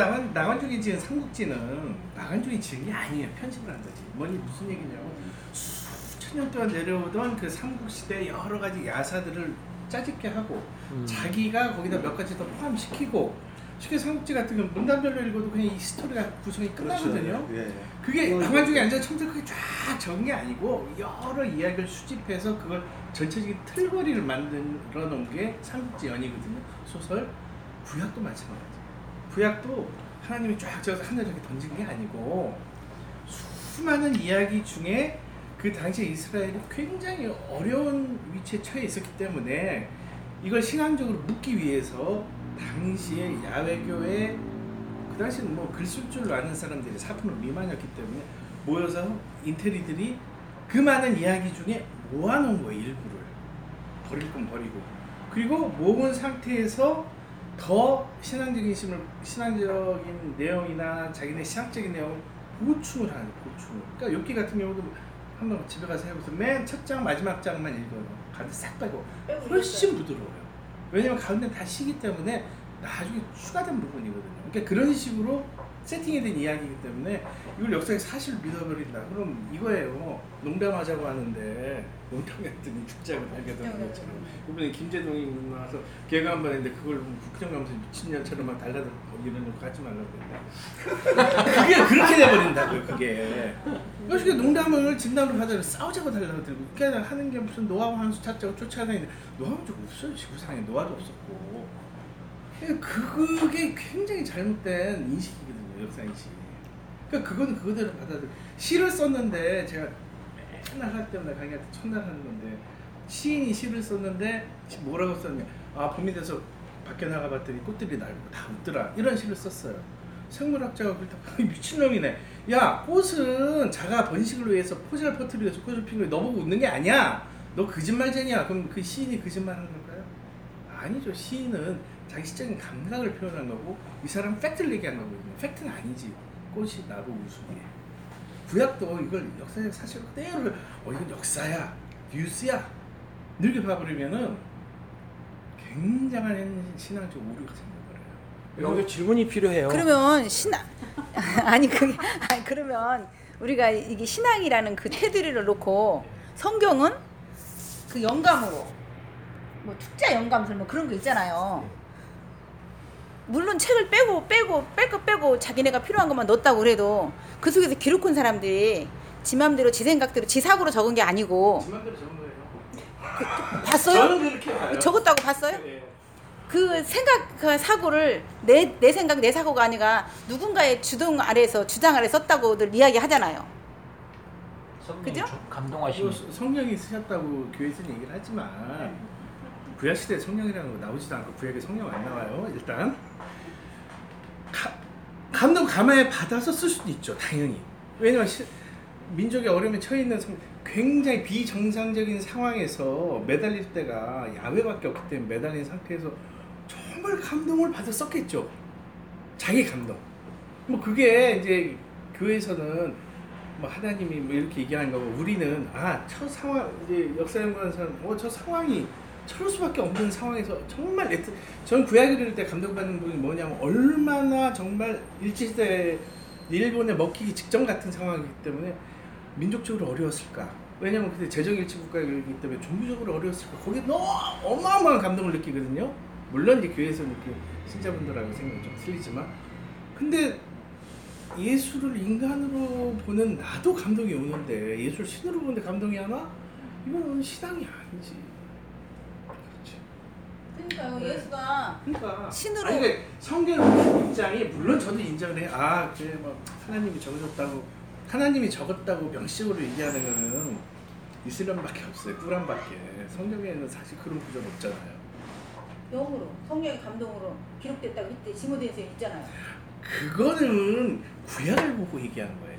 나간 나간중이 지은 삼국지는 나간중이 지은 게 아니에요. 편집을 한 거지. 뭐니 무슨 얘기냐고 수천 년 동안 내려오던 그 삼국 시대 여러 가지 야사들을 짜집게 하고 음. 자기가 거기다 몇 가지 더 포함시키고 쉽게 삼국지 같은 경우 문단별로 읽어도 그냥 이 스토리가 구성이 끝나거든요. 예. 그게 나간중에 앉아 그게 쫙 적은 게 아니고 여러 이야기를 수집해서 그걸 전체적인 틀거리를 만들어 놓은 게 삼국지 연이거든요. 소설 구약도 마찬가지. 구약도 하나님이 쫙 적어서 하늘에 던진 게 아니고 수많은 이야기 중에 그 당시 이스라엘이 굉장히 어려운 위치에 처해 있었기 때문에 이걸 신앙적으로 묻기 위해서 당시에 야외교회 그 당시는 뭐 글 쓸 줄 아는 사람들이 4% 미만이었기 때문에 모여서 인테리들이 그 많은 이야기 중에 모아놓은 거예요 일부를. 버릴 건 버리고. 그리고 모은 상태에서 더 신앙적인 심을 신앙적인 내용이나 자기네 신학적인 내용을 보충을 하는 보충을. 그러니까 욥기 같은 경우도 한번 집에 가서 해보세요. 맨 첫 장 마지막 장만 읽어요. 가운데 싹 빼고. 훨씬 부드러워요. 왜냐면 가운데 다 시기 때문에 나중에 추가된 부분이거든요. 그러니까 그런 식으로 세팅이 된 이야기이기 때문에 이걸 역사의 사실 믿어버린다. 그럼 이거예요. 농담하자고 하는데 농담 했더니 죽자고 달겨드는 것처럼 이번에 김재동이 나와서 개가 한 번 했는데 그걸 국정 가면서 미친년처럼 막 달라들고 이런 거 하지 말라고 그랬는데 그게 그렇게 돼버린다고요. 그게 그래서 농담을 진담을 하자고 싸우자고 달라고 들고 그냥 하는 게 무슨 노하우 한 수 찾자고 쫓아다니는데 노하우 좀 없어요. 지구상에 노하우도 없었고 그러니까 그게 굉장히 잘못된 인식이거든요. 역사 인식. 그러니까 그거는 그거대로 받아들. 시를 썼는데 제가 맨날 할 때마다 강의할 때 첫날 하는 건데 시인이 시를 썼는데 뭐라고 썼냐? 아 봄이 돼서 밖에 나가봤더니 꽃들이 날고 다 웃더라. 이런 시를 썼어요. 생물학자가 때 미친놈이네. 야 꽃은 자가 번식을 위해서 퍼뜨리기 위해서 꽃을 거야. 너보고 웃는 게 아니야. 너 거짓말쟁이야. 그럼 그 시인이 거짓말하는 걸까요? 아니죠. 시인은 자기 시적인 감각을 표현한 거고 이 사람 팩트를 얘기한 거거든요. 팩트는 아니지. 꽃이 나고 웃음이에. 구약도 이걸 역사적 사실 그대로 어 이건 역사야, 뉴스야 이렇게 봐버리면은 굉장한 신앙적 오류가 생겨버려요. 여기 질문이 필요해요. 그러면 신앙 아니 그게 아니 그러면 우리가 이게 신앙이라는 그 테두리를 놓고 성경은 그 영감으로 뭐 축자 영감설 뭐 그런 거 있잖아요. 물론 책을 빼고 빼고 뺄 거 빼고 자기네가 필요한 것만 넣었다고 그래도 그 속에서 기록한 사람들이 지 맘대로 지 생각대로 지 사고로 적은 게 아니고 지만대로 적은 거예요. 봤어요? 저는 그렇게 봐요. 적었다고 봤어요? 예. 그 생각 그 사고를 내 내 생각 내 사고가 아니라 누군가의 주동 아래에서 주장 아래 썼다고들 이야기하잖아요. 그죠? 감동하시는. 또 성령이 쓰셨다고 교회에서는 얘기를 하지만 구약 시대 성령이라는 거 나오지도 않고 구약에 성령 안 나와요. 일단 가, 감동 감화에 받아서 쓸 수도 있죠. 당연히. 왜냐면 시, 민족의 어려움에 처해 있는 성, 굉장히 비정상적인 상황에서 매달릴 때가 야외밖에 없기 때문에 매달린 상태에서 정말 감동을 받아 썼겠죠. 자기 감동. 뭐 그게 이제 교회에서는 뭐 하나님이 뭐 이렇게 얘기하는 거고 우리는 아 저 상황 이제 역사 연구하는 사람 어저 상황이 저럴 수밖에 없는 상황에서 정말 레트 저는 구약을 읽을 때 감동받는 부분이 뭐냐면 얼마나 정말 일제시대 일본에 먹히기 직전 같은 상황이기 때문에 민족적으로 어려웠을까 왜냐면 그때 재정일치 국가이기 때문에 종교적으로 어려웠을까 거기에 너무 어마어마한 감동을 느끼거든요 물론 이제 교회에서 이렇게 신자분들하고 생각이 좀 틀리지만 근데 예수를 인간으로 보는 나도 감동이 오는데 예수를 신으로 보는데 감동이 안 와? 이건 신앙이 아니지. 예수가 그러니까 신으로- 아니, 그러니까 성경 입장이 물론 저도 인정을 해. 아 그래 뭐 하나님이 적어줬다고 하나님이 적었다고 명식으로 얘기하는 거는 이슬람밖에 없어요. 꾸란밖에. 성경에는 사실 그런 구조는 없잖아요. 영으로 성령의 감동으로 기록됐다고 그때 지모대에서 있잖아요. 그거는 구약을 보고 얘기하는 거예요.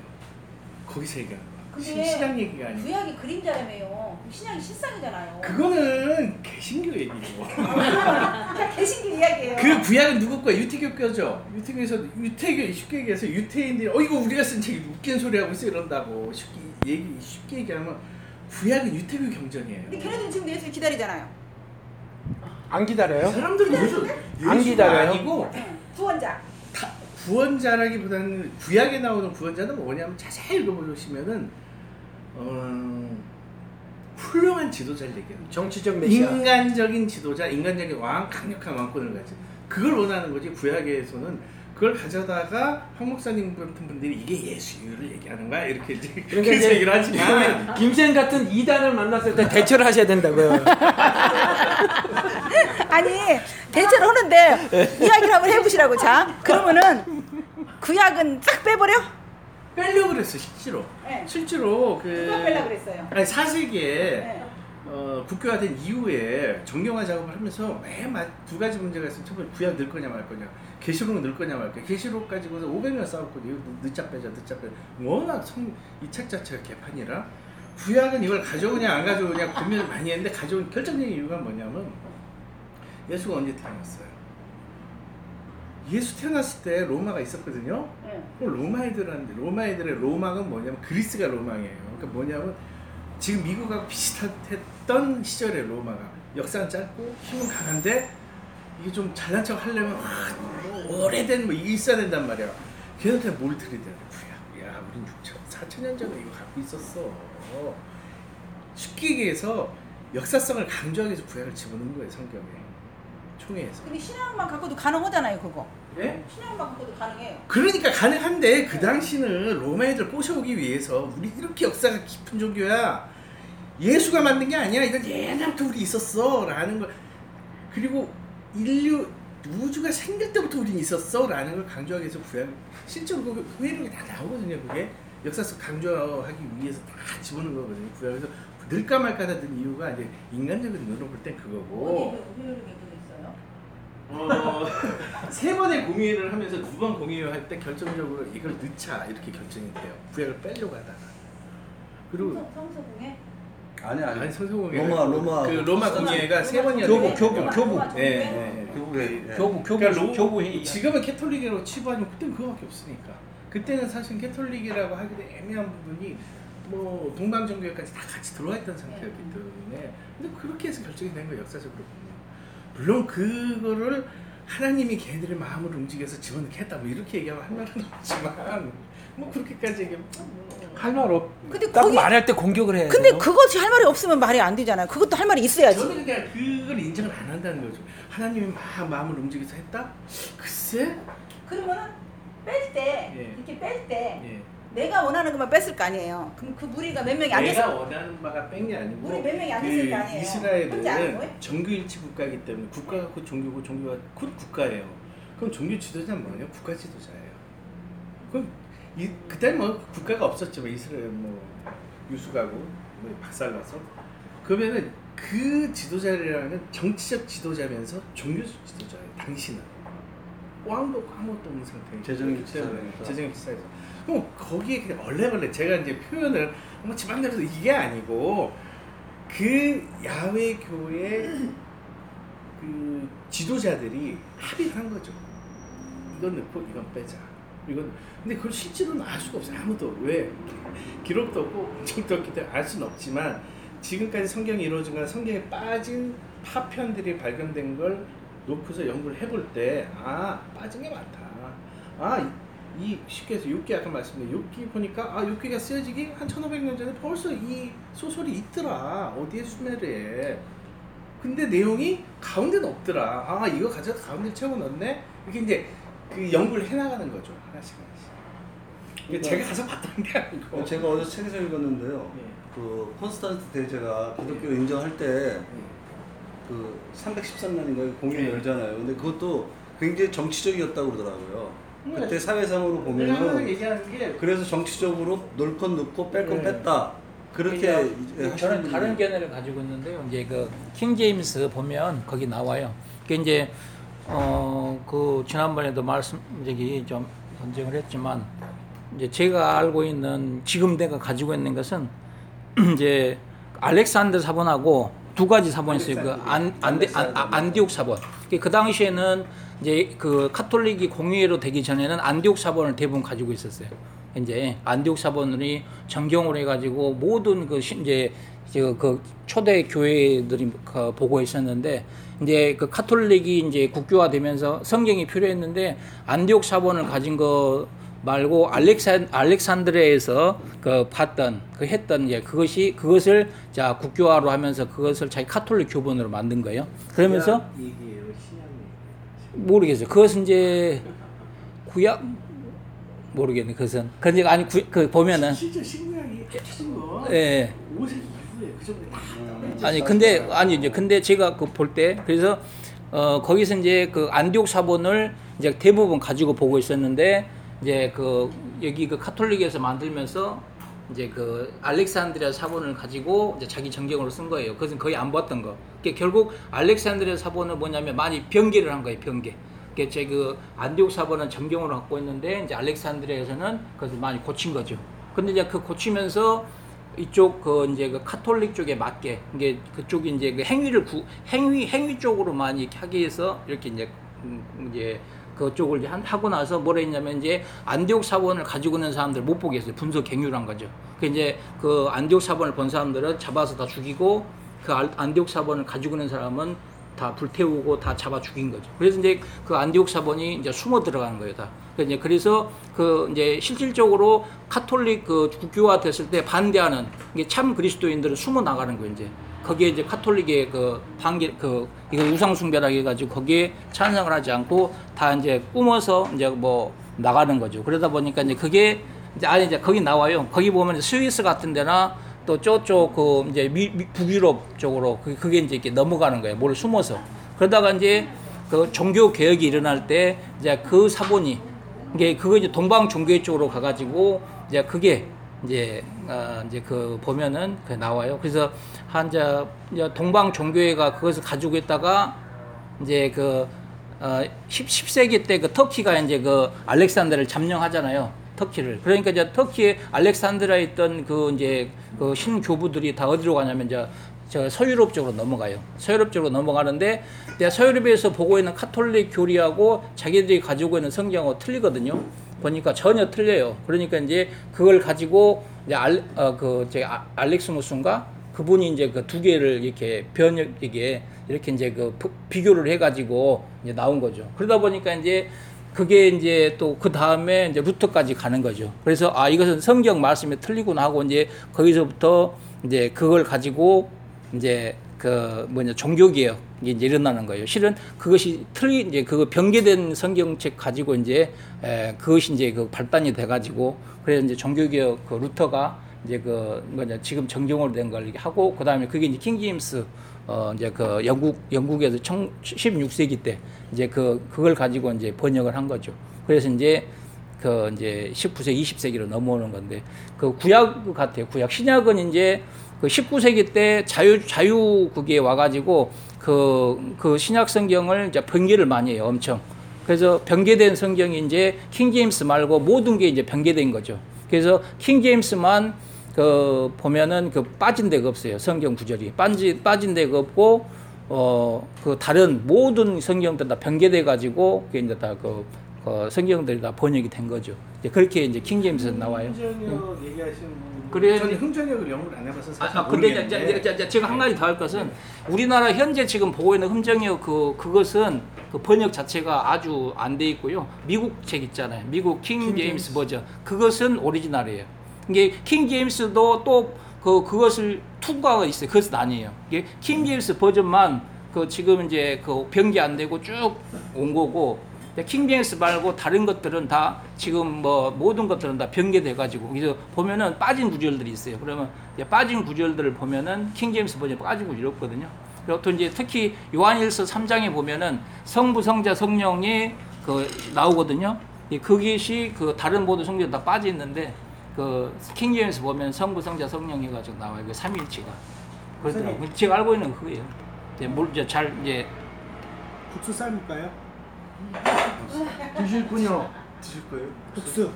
거기서 얘기하는 거야. 근데 신앙 얘기가 아니고. 구약이 그림자라며요. 신약이 실상이잖아요. 그거는 개신교 얘기고. 그냥 개신교 이야기예요. 그 구약은 누구 거야? 유태교 거죠. 유태교에서 유태교 쉽게 얘기해서 유태인들이 어 이거 우리가 쓴 책이 웃긴 소리 하고 있어 이런다고 쉽게 얘기 쉽게 얘기하면 구약은 유태교 경전이에요. 근데 걔네들은 지금 예수를 기다리잖아요. 안이 기다려요? 사람들은 무슨 안 기다려요? 아니고 응. 구원자. 다 구원자라기보다는 구약에 나오는 구원자는 뭐냐면 자세히 읽어보시면은 어, 훌륭한 지도자를 얘기해요. 정치적 메시아. 인간적인 지도자, 인간적인 왕, 강력한 왕권을 가진 그걸 원하는 거지 구약에서는 그걸 가져다가 황 목사님 같은 분들이 이게 예수를 얘기하는 거야 이렇게 이제 그러니까 이제 얘기를 하지만 김쌤 같은 이단을 만났을 때 대처를 하셔야 된다고요. 아니 대체로 하는데 이야기를 한번 해보시라고 자 그러면은 구약은 싹 빼버려? 빼려고 그랬어 실제로 네. 실제로 그 누가 빼려 그랬어요? 아니 사세기에 네. 어, 국교가 된 이후에 정경화 작업을 하면서 매두 가지 문제가 있으면 첫 번째 구약 넣을 거냐 말 거냐 계시록 넣을 거냐 말 거냐 계시록 가지고서 500년 싸웠거든요 늦자 빼자 늦자 빼자 워낙 성, 이 책 자체가 개판이라 구약은 이걸 가져오냐 안 가져오냐 고민을 많이 했는데 가져온 결정적인 이유가 뭐냐면 예수가 언제 태어났어요 예수 태어났을 때 로마가 있었거든요 네. 그럼 로마 애들한테 로마 애들의 로마가 뭐냐면 그리스가 로마예요. 그러니까 뭐냐면 지금 미국하고 비슷했던 시절의 로마가 역사는 짧고 힘은 강한데 이게 좀 잘난 척 하려면 와, 뭐 오래된 뭐 이게 있어야 된단 말이야. 걔한테 뭘 들이대야 돼? 구약. 야, 우린 6천, 4천 년 전에 이거 갖고 있었어. 쉽게 얘기해서 역사성을 강조하기 위해서 구약을 집어넣은 거예요 성경에 총회에서. 근데 신앙만 갖고도 가능하잖아요 그거. 예? 신앙만 갖고도 가능해요. 그러니까 가능한데 그 당시는 로마 애들 꼬셔오기 위해서 우리 이렇게 역사가 깊은 종교야. 예수가 만든 게 아니야. 이건 옛날부터 우리 있었어. 라는 걸. 그리고 인류 우주가 생길 때부터 우린 있었어. 라는 걸 강조하기 위해서 구약 실제로 그 회력이 다 나오거든요 그게. 역사성 강조하기 위해서 다 집어넣은 거거든요 구약에서. 늘까 말까 하던 이유가 이제 인간적인 눈으로 볼 땐 그거고. 어디 있어요? 어, 세 번의 공의회를 하면서 두 번 공의회 할 때 결정적으로 이걸 넣자 이렇게 결정이 돼요. 구약을 빼려고 하다가. 그리고 성서공에 아니 아니. 아니 성서공회 로마 로마 그 로마 공의회가 세 번이었는데 교부, 교부, 교부. 네, 네. 교부회. 예. 교부 교부 그러니까 로- 교부 회의. 지금은 캐톨릭으로 치부하지만 그때는 그거밖에 없으니까. 그때는 사실 캐톨릭이라고 하기도 애매한 부분이 뭐 동방 종교까지 다 같이 들어와 있던 상태였기 때문에 근데 그렇게 해서 결정이 된 거예요 역사적으로 보면 물론 그거를 하나님이 걔들의 마음을 움직여서 집어넣겠다 뭐 이렇게 얘기하면 할 말은 없지만 뭐 그렇게까지 얘기하면 뭐 할말 없. 근데 딱 거기- 말할 때 공격을 해야 근데 돼요. 그것이 할 말이 없으면 말이 안 되잖아요 그것도 할 말이 있어야지 저는 그냥 그걸 인정을 안 한다는 거죠 하나님이 막 마음을 움직여서 했다? 글쎄 그러면은 뺄 때 예. 이렇게 뺄 때 예. 내가 원하는 것만 뺐을 거 아니에요 그럼 그 무리가 몇 명이 안 내가 원하는 바가 뺀 게 아니고 우리 몇 명이 안그 됐을 거 아니에요. 혼자 이스라엘은? 정규일치 국가이기 때문에 국가가 곧 종교고 종교가 곧 국가예요. 그럼 종교 지도자는 뭐냐? 국가 지도자예요. 그럼 이 그때 뭐 국가가 없었죠. 뭐 이스라엘 뭐 유수가고 뭐 박살나서 그러면은 그 지도자라는 정치적 지도자면서 종교 지도자예요. 당신은 왕도 아무것도 없는 상태예요. 재정의 재정- 지도자니까. 재정의 지도자에서 그럼 거기에 그냥 얼레벌레 제가 이제 표현을 뭐 집안내로서 이게 아니고 그 야외 교회 그 지도자들이 합의를 한 거죠. 이건 넣고 이건 빼자. 이건 근데 그걸 실제로는 알 수가 없어요. 아무도 왜 기록도 없고 정도 없기 때문에 알 수는 없지만 지금까지 성경이 이루어진 건 성경에 빠진 파편들이 발견된 걸 놓고서 연구를 해볼 때 아 빠진 게 많다. 아이 쉽게 해서 욕기 아까 말씀드린 욕기 보니까 아 욕기가 쓰여지기 한 1500년 전에 벌써 이 소설이 있더라. 어디에 수메르에 근데 내용이 가운데는 없더라. 아 이거 가져다 가운데 채워 넣네? 이렇게 이제 그 연구를 해나가는 거죠. 하나씩 하나씩. 이게 그러니까- 제가 가서 봤던 게 아니고. 제가 어제 책에서 읽었는데요. 예. 그 콘스탄트 대제가 기독교를 인정할 때 그 313년인가 공연 예. 열잖아요. 근데 그것도 굉장히 정치적이었다고 그러더라고요. 네. 그때 사회상으로 보면은 얘기하는 게 그래서 정치적으로 넣을 건 넣고 뺄 건 네. 뺐다. 그렇게 그러니까 하시는 저는 분들이 다른 견해를 가지고 있는데요. 이제 그 킹 제임스 보면 거기 나와요. 그 이제 어 그 지난번에도 말씀 저기 좀 언쟁을 했지만 이제 제가 알고 있는 지금 내가 가지고 있는 것은 이제 알렉산더 사본하고 두 가지 사본이 있어요. 그 안, 안디, 안, 아, 안디옥 사본. 그- 그 당시에는 이제 그 카톨릭이 공의회로 되기 전에는 안디옥 사본을 대부분 가지고 있었어요. 이제 안디옥 사본이 정경으로 해가지고 모든 그 신- 이제 저그 초대 교회들이 그 보고 있었는데 이제 그 카톨릭이 이제 국교화되면서 성경이 필요했는데 안디옥 사본을 가진 거 말고 알렉산 알렉산드리아에서 그 봤던 그 했던 예 그것이 그것을 자 국교화로 하면서 그것을 자기 카톨릭 교본으로 만든 거예요. 그러면서. 모르겠어요. 그것은 이제 구약 모르겠네. 그것은 근데 아니 구, 그 보면은 실제 신구약이 합쳐진 거 예. 5세기 이후에 그 다. 아니 근데 아니 이제 근데 제가 그 볼 때 그래서 어 거기서 이제 그 안디옥 사본을 이제 대부분 가지고 보고 있었는데 이제 그 여기 그 카톨릭에서 만들면서 이제 그 알렉산드리아 사본을 가지고 이제 자기 정경으로 쓴 거예요. 그것은 거의 안 봤던 거. 그게 결국 알렉산드리아 사본은 뭐냐면 많이 변개를 한 거예요. 변개. 그게 제그 안디옥 사본은 정경으로 갖고 있는데 이제 알렉산드리아에서는 그것을 많이 고친 거죠. 근데 이제 그 고치면서 이쪽 그 이제 그 카톨릭 쪽에 맞게 이게 그쪽이 이제 그 행위를 구, 행위 행위 쪽으로 많이 이렇게 하기 위해서 이렇게 이제 음, 이제 그쪽을 이제 한 하고 나서 뭐라 했냐면 이제 안디옥 사본을 가지고 있는 사람들 못 보게 했어요. 분석 갱유란 거죠. 그 이제 그 안디옥 사본을 본 사람들은 잡아서 다 죽이고 그 알- 안디옥 사본을 가지고 있는 사람은 다 불태우고 다 잡아 죽인 거죠. 그래서 이제 그 안디옥 사본이 이제 숨어 들어가는 거예요, 다. 이제 그래서 그 이제 실질적으로 카톨릭 그 국교화 됐을 때 반대하는 이게 참 그리스도인들은 숨어 나가는 거예요, 이제. 거기에 이제 카톨릭의 그 반기 그 이거 우상 숭배라 해가지고 거기에 찬성을 하지 않고 다 이제 꾸며서 이제 뭐 나가는 거죠. 그러다 보니까 이제 그게 이제 아니 이제 거기 나와요. 거기 보면 스위스 같은 데나 또 저쪽 그 이제 미, 미- 북유럽 쪽으로 그- 그게 이제 이렇게 넘어가는 거예요. 뭘 숨어서. 그러다가 이제 그 종교 개혁이 일어날 때 이제 그 사본이 이게 그거 이제 동방 종교 쪽으로 가가지고 이제 그게 이제 어 이제 그 보면은 그 나와요. 그래서 한자 동방 종교회가 그것을 가지고 있다가 이제 그 어, 10, 10세기 때 그 터키가 이제 그 알렉산더를 점령하잖아요. 터키를. 그러니까 이제 터키에 알렉산드라에 있던 그 이제 그 신교부들이 다 어디로 가냐면 이제 저 서유럽 쪽으로 넘어가요. 서유럽 쪽으로 넘어가는데 내가 서유럽에서 보고 있는 카톨릭 교리하고 자기들이 가지고 있는 성경하고 틀리거든요. 보니까 전혀 틀려요. 그러니까 이제 그걸 가지고 이제 알, 어, 그, 제 아- 알렉스무스인가? 그분이 이제 그 두 개를 이렇게 변역, 이게 이렇게 이제 그 부- 비교를 해가지고 이제 나온 거죠. 그러다 보니까 이제 그게 이제 또 그 다음에 이제 루터까지 가는 거죠. 그래서 아, 이것은 성경 말씀이 틀리구나 하고 이제 거기서부터 이제 그걸 가지고 이제 그 뭐냐 종교 개혁 이 이제 일어나는 거예요. 실은 그것이 틀리 이제 그 변개된 성경책 가지고 이제 에, 그것이 이제 그 발단이 돼가지고 그래서 이제 종교 개혁 그 루터가 이제 그 뭐냐 지금 정경으로 된 걸 하고 그 다음에 그게 이제 킹제임스 어 이제 그 영국 영국에서 청 16세기 때 이제 그 그걸 가지고 이제 번역을 한 거죠. 그래서 이제 그 이제 19세기 20세기로 넘어오는 건데 그 구약 같아요. 구약 신약은 이제 그 19세기 때 자유 자유 그게 와가지고 그 그 신약 성경을 이제 변개를 많이 해요. 엄청. 그래서 변개된 성경이 이제 킹 제임스 말고 모든 게 이제 변개된 거죠. 그래서 킹 제임스만 그 보면은 그 빠진 데가 없어요. 성경 구절이 빠진 빠진 데가 없고 어 그 다른 모든 성경들 다 변개돼 가지고 그게 이제 다 그 그 성경들이 다 번역이 된 거죠. 이제 그렇게 이제 킹 제임스 나와요. 흠정역 얘기하시는 분. 그래. 저는 흠정역을 영어를 안 해봐서 사실 아, 아 근데 이제, 모르겠는데. 이제, 이제 제가 한 가지 더 할 것은 우리나라 현재 지금 보고 있는 흠정역 그 그것은 그 번역 자체가 아주 안 돼 있고요. 미국 책 있잖아요. 미국 킹 제임스 버전 그것은 오리지널이에요. 이게 킹 제임스도 또 그 그것을 투과가 있어요. 그것은 아니에요. 이게 킹 제임스 버전만 그 지금 이제 그 변기 안 되고 쭉 온 거고 킹 제임스 말고 다른 것들은 다 지금 뭐 모든 것들은 다 변개돼 가지고 그래서 보면은 빠진 구절들이 있어요. 그러면 빠진 구절들을 보면은 킹 제임스 버전이 빠진 구절이 없거든요. 그리고 또 이제 특히 요한일서 3장에 보면은 성부 성자 성령이 그 나오거든요. 이 그것이 그 다른 모든 성경 다 빠져 있는데 그 킹 제임스 보면 성부 성자 성령 해가지고 나와요. 그 삼일치가 그렇더라고요. 제가 알고 있는 건 그거예요. 이제 뭘 이제 잘 이제 국수 삶을까요? 드실 분요? 드실 거예요? 국수.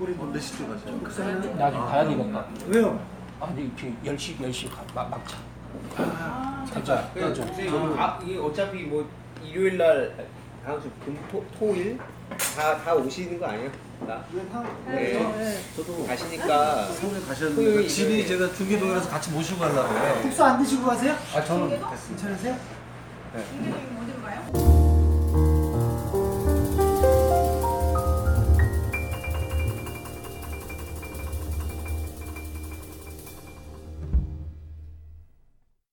우리 몇 시쯤 가세요? 국수는 나중에 가야 되겠다. 왜요? 아니 지금 10시 10시 가- 막 막차. 아, 가자. 그, 선생님, 아, 이게 어차피 뭐 일요일 날 다음 주 금, 토, 토일 다, 다 오시는 거 아니에요? 고맙습니다. 네. 네. 저도 가시니까 상주 가셨는데 토요일에 집이 제가 중계동이라서 같이 모시고 가려고. 국수 안 드시고 가세요? 아 저는. 괜찮으세요? 네.